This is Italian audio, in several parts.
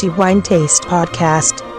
the Wine Taste Podcast.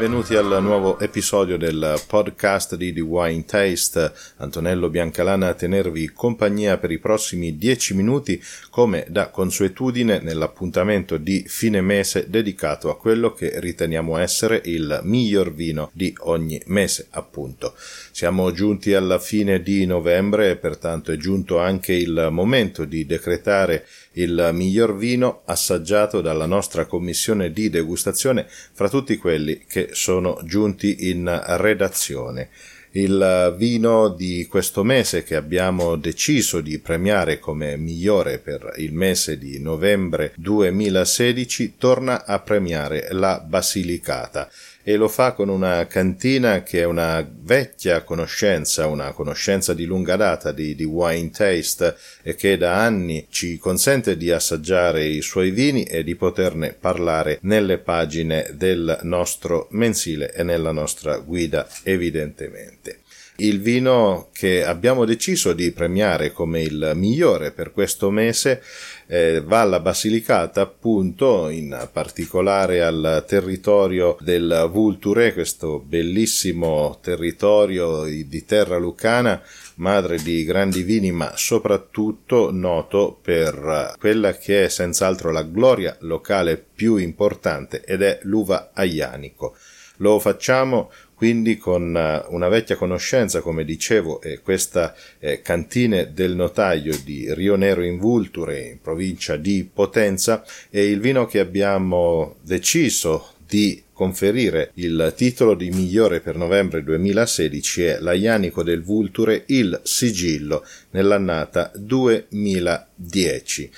Benvenuti al nuovo episodio del podcast di The Wine Taste. Antonello Biancalana a tenervi compagnia per i prossimi dieci minuti, come da consuetudine nell'appuntamento di fine mese dedicato a quello che riteniamo essere il miglior vino di ogni mese, appunto. Siamo giunti alla fine di novembre e pertanto è giunto anche il momento di decretare il miglior vino assaggiato dalla nostra commissione di degustazione fra tutti quelli che sono giunti in redazione. Il vino di questo mese che abbiamo deciso di premiare come migliore per il mese di novembre 2016 torna a premiare la Basilicata e lo fa con una cantina che è una vecchia conoscenza, una conoscenza di lunga data di, di, wine taste e che da anni ci consente di assaggiare i suoi vini e di poterne parlare nelle pagine del nostro mensile e nella nostra guida evidentemente. Il vino che abbiamo deciso di premiare come il migliore per questo mese eh, va alla Basilicata appunto in particolare al territorio del Vulture, questo bellissimo territorio di terra lucana madre di grandi vini, ma soprattutto noto per quella che è senz'altro la gloria locale più importante ed è l'uva aianico. Lo facciamo quindi con eh, una vecchia conoscenza, come dicevo, è questa eh, cantine del notaio di Rio Nero in Vulture, in provincia di Potenza, e il vino che abbiamo deciso di conferire il titolo di migliore per novembre 2016 è l'Aianico del Vulture il sigillo nell'annata 2010.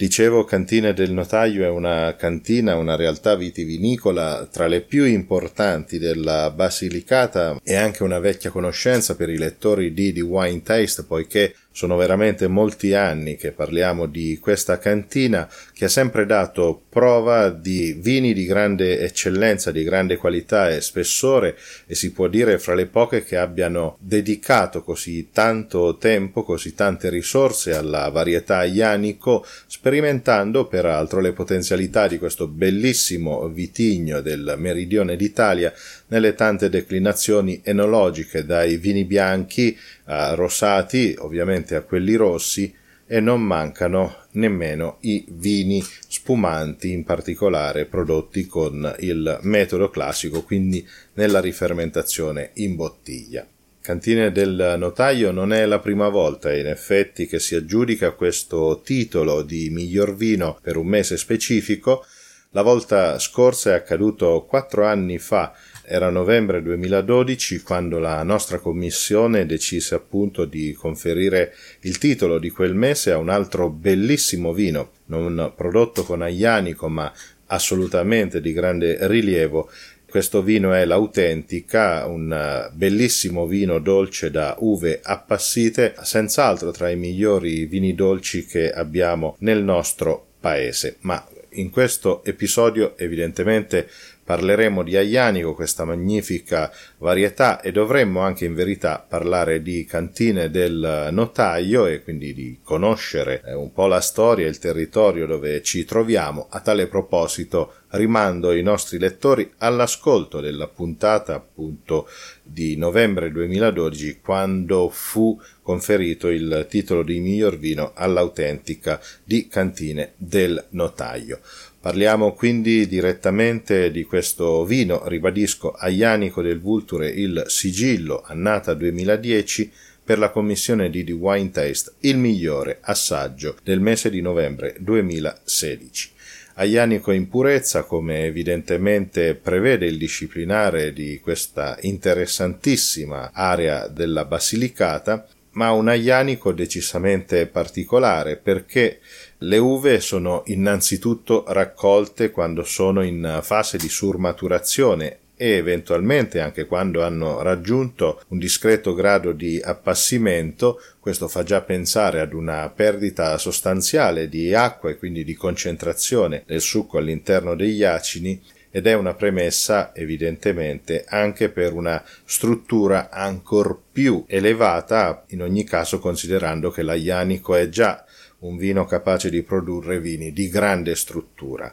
Dicevo, Cantine del Notaio è una cantina, una realtà vitivinicola tra le più importanti della Basilicata. E anche una vecchia conoscenza per i lettori di The Wine Taste, poiché sono veramente molti anni che parliamo di questa cantina che ha sempre dato prova di vini di grande eccellenza, di grande qualità e spessore e si può dire fra le poche che abbiano dedicato così tanto tempo, così tante risorse alla varietà ianico, sperimentando peraltro le potenzialità di questo bellissimo vitigno del meridione d'Italia nelle tante declinazioni enologiche, dai vini bianchi a rosati, ovviamente a quelli rossi, e non mancano nemmeno i vini spumanti, in particolare prodotti con il metodo classico, quindi nella rifermentazione in bottiglia. Cantine del notaio non è la prima volta in effetti che si aggiudica questo titolo di miglior vino per un mese specifico. La volta scorsa è accaduto quattro anni fa era novembre 2012 quando la nostra commissione decise appunto di conferire il titolo di quel mese a un altro bellissimo vino, non prodotto con aglianico ma assolutamente di grande rilievo. Questo vino è l'autentica, un bellissimo vino dolce da uve appassite, senz'altro tra i migliori vini dolci che abbiamo nel nostro paese, ma in questo episodio evidentemente Parleremo di Aianico, questa magnifica varietà, e dovremmo anche in verità parlare di cantine del notaio e quindi di conoscere eh, un po' la storia e il territorio dove ci troviamo. A tale proposito rimando i nostri lettori all'ascolto della puntata appunto di novembre 2012 quando fu conferito il titolo di miglior vino all'autentica di cantine del notaio. Parliamo quindi direttamente di questo vino, ribadisco, Aianico del Vulture il sigillo, annata 2010, per la commissione di The Wine Taste, il migliore assaggio del mese di novembre 2016. Aianico in purezza, come evidentemente prevede il disciplinare di questa interessantissima area della Basilicata, ma un aianico decisamente particolare perché le uve sono innanzitutto raccolte quando sono in fase di surmaturazione e eventualmente anche quando hanno raggiunto un discreto grado di appassimento, questo fa già pensare ad una perdita sostanziale di acqua e quindi di concentrazione del succo all'interno degli acini ed è una premessa evidentemente anche per una struttura ancor più elevata, in ogni caso considerando che l'Aianico è già un vino capace di produrre vini di grande struttura.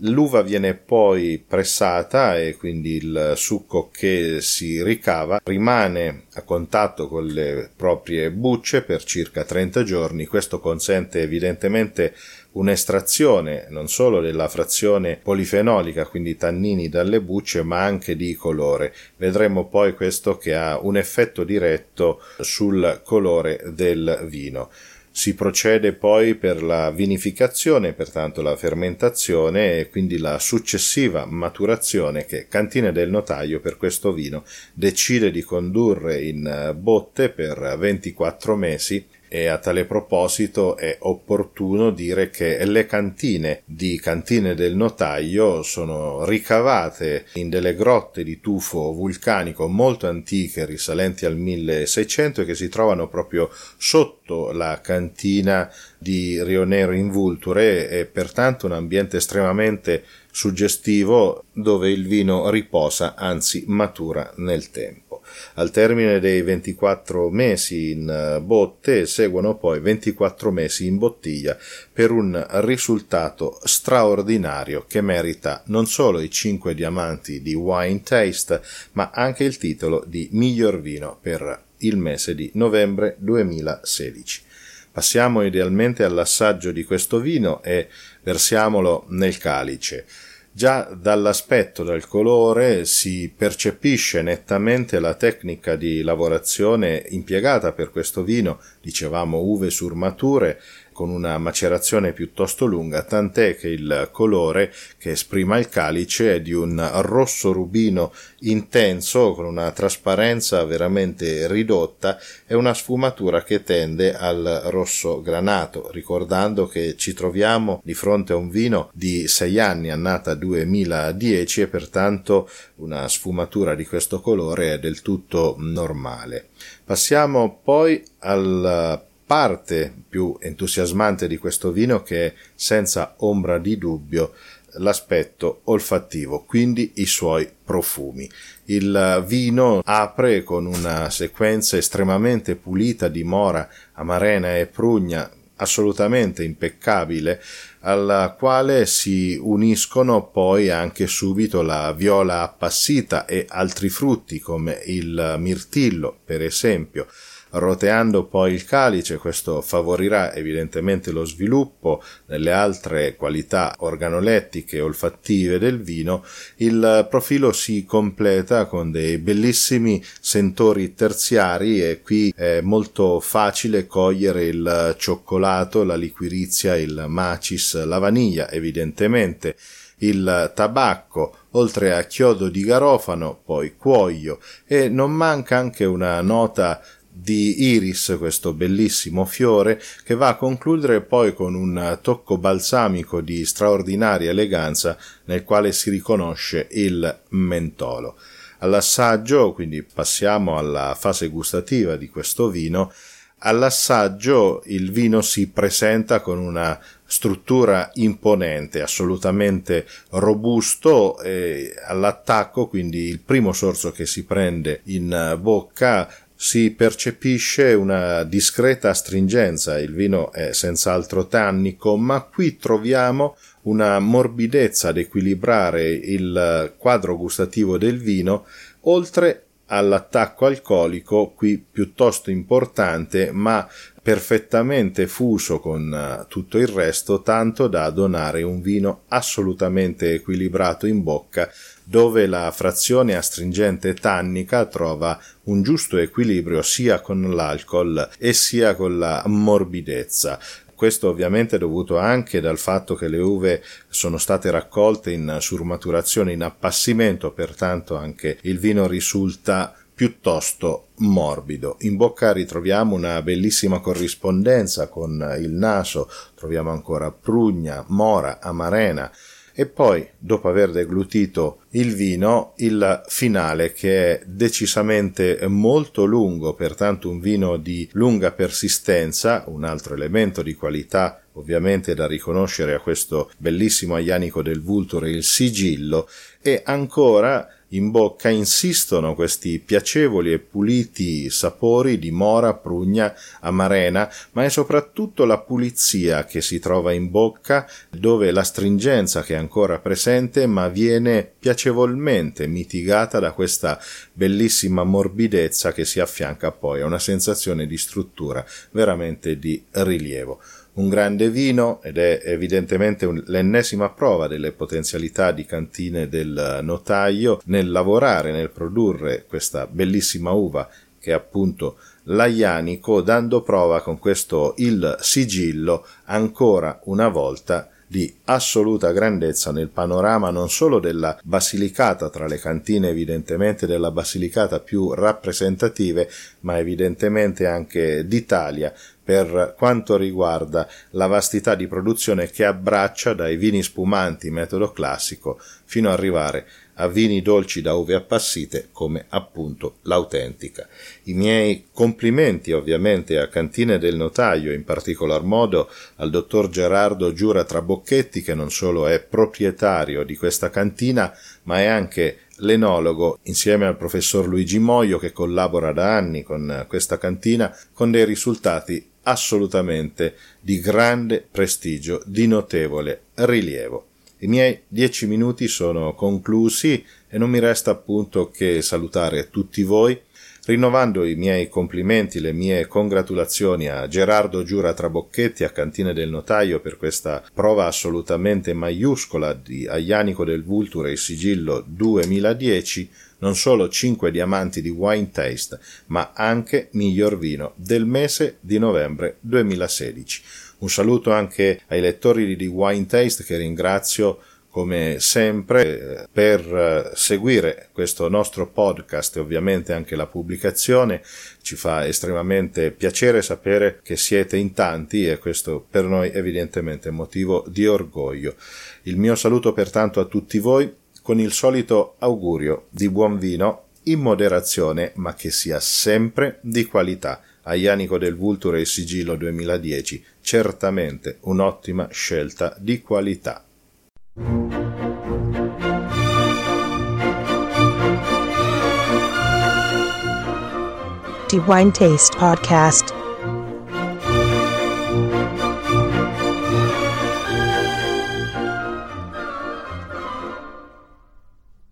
L'uva viene poi pressata e quindi il succo che si ricava rimane a contatto con le proprie bucce per circa 30 giorni. Questo consente evidentemente un'estrazione non solo della frazione polifenolica, quindi tannini dalle bucce, ma anche di colore. Vedremo poi questo che ha un effetto diretto sul colore del vino. Si procede poi per la vinificazione, pertanto la fermentazione e quindi la successiva maturazione che Cantine del Notaio per questo vino decide di condurre in botte per 24 mesi e a tale proposito è opportuno dire che le cantine di Cantine del Notaio sono ricavate in delle grotte di tufo vulcanico molto antiche risalenti al 1600 e che si trovano proprio sotto la cantina di Rio Nero in Vulture e pertanto un ambiente estremamente suggestivo dove il vino riposa, anzi matura nel tempo. Al termine dei 24 mesi in eh, botte seguono poi 24 mesi in bottiglia per un risultato straordinario che merita non solo i 5 diamanti di Wine Taste, ma anche il titolo di miglior vino per il mese di novembre 2016. Passiamo idealmente all'assaggio di questo vino e versiamolo nel calice. Già dall'aspetto del colore si percepisce nettamente la tecnica di lavorazione impiegata per questo vino, dicevamo uve surmature, con una macerazione piuttosto lunga, tant'è che il colore che esprima il calice è di un rosso rubino intenso, con una trasparenza veramente ridotta e una sfumatura che tende al rosso granato, ricordando che ci troviamo di fronte a un vino di 6 anni, annata 2010, e pertanto una sfumatura di questo colore è del tutto normale. Passiamo poi al parte più entusiasmante di questo vino che è senza ombra di dubbio l'aspetto olfattivo, quindi i suoi profumi. Il vino apre con una sequenza estremamente pulita di mora, amarena e prugna, assolutamente impeccabile, alla quale si uniscono poi anche subito la viola appassita e altri frutti come il mirtillo, per esempio roteando poi il calice, questo favorirà evidentemente lo sviluppo delle altre qualità organolettiche e olfattive del vino, il profilo si completa con dei bellissimi sentori terziari e qui è molto facile cogliere il cioccolato, la liquirizia, il macis, la vaniglia evidentemente. Il tabacco, oltre a chiodo di garofano, poi cuoio. E non manca anche una nota di iris, questo bellissimo fiore, che va a concludere poi con un tocco balsamico di straordinaria eleganza nel quale si riconosce il mentolo. All'assaggio, quindi passiamo alla fase gustativa di questo vino, all'assaggio il vino si presenta con una struttura imponente, assolutamente robusto e all'attacco, quindi il primo sorso che si prende in bocca si percepisce una discreta astringenza, il vino è senz'altro tannico, ma qui troviamo una morbidezza ad equilibrare il quadro gustativo del vino, oltre all'attacco alcolico qui piuttosto importante, ma perfettamente fuso con tutto il resto, tanto da donare un vino assolutamente equilibrato in bocca dove la frazione astringente tannica trova un giusto equilibrio sia con l'alcol e sia con la morbidezza. Questo ovviamente è dovuto anche dal fatto che le uve sono state raccolte in surmaturazione in appassimento, pertanto anche il vino risulta piuttosto morbido. In bocca ritroviamo una bellissima corrispondenza con il naso, troviamo ancora prugna, mora, amarena, e poi, dopo aver deglutito il vino, il finale che è decisamente molto lungo, pertanto un vino di lunga persistenza, un altro elemento di qualità ovviamente da riconoscere a questo bellissimo aianico del Vulture il sigillo e ancora in bocca insistono questi piacevoli e puliti sapori di mora, prugna, amarena, ma è soprattutto la pulizia che si trova in bocca, dove la stringenza che è ancora presente, ma viene piacevolmente mitigata da questa bellissima morbidezza che si affianca poi a una sensazione di struttura veramente di rilievo. Un grande vino ed è evidentemente l'ennesima prova delle potenzialità di cantine del notaio nel lavorare, nel produrre questa bellissima uva che è appunto l'aianico, dando prova con questo il sigillo ancora una volta di assoluta grandezza nel panorama non solo della Basilicata, tra le cantine evidentemente della Basilicata più rappresentative, ma evidentemente anche d'Italia, per quanto riguarda la vastità di produzione che abbraccia dai vini spumanti metodo classico fino ad arrivare a vini dolci da uve appassite come appunto l'autentica. I miei complimenti ovviamente a Cantine del Notaio, in particolar modo al dottor Gerardo Giura Trabocchetti che non solo è proprietario di questa cantina ma è anche l'enologo insieme al professor Luigi Moio che collabora da anni con questa cantina con dei risultati assolutamente di grande prestigio, di notevole rilievo. I miei dieci minuti sono conclusi e non mi resta appunto che salutare tutti voi, rinnovando i miei complimenti, le mie congratulazioni a Gerardo Giura Trabocchetti a Cantine del Notaio per questa prova assolutamente maiuscola di Aianico del Vulture e Sigillo 2010 non solo 5 diamanti di Wine Taste, ma anche miglior vino del mese di novembre 2016. Un saluto anche ai lettori di Wine Taste che ringrazio come sempre per eh, seguire questo nostro podcast e ovviamente anche la pubblicazione ci fa estremamente piacere sapere che siete in tanti e questo per noi evidentemente è motivo di orgoglio. Il mio saluto pertanto a tutti voi con il solito augurio di buon vino in moderazione ma che sia sempre di qualità. Aianico del Vulture e Sigillo 2010, certamente un'ottima scelta di qualità. The Wine Taste Podcast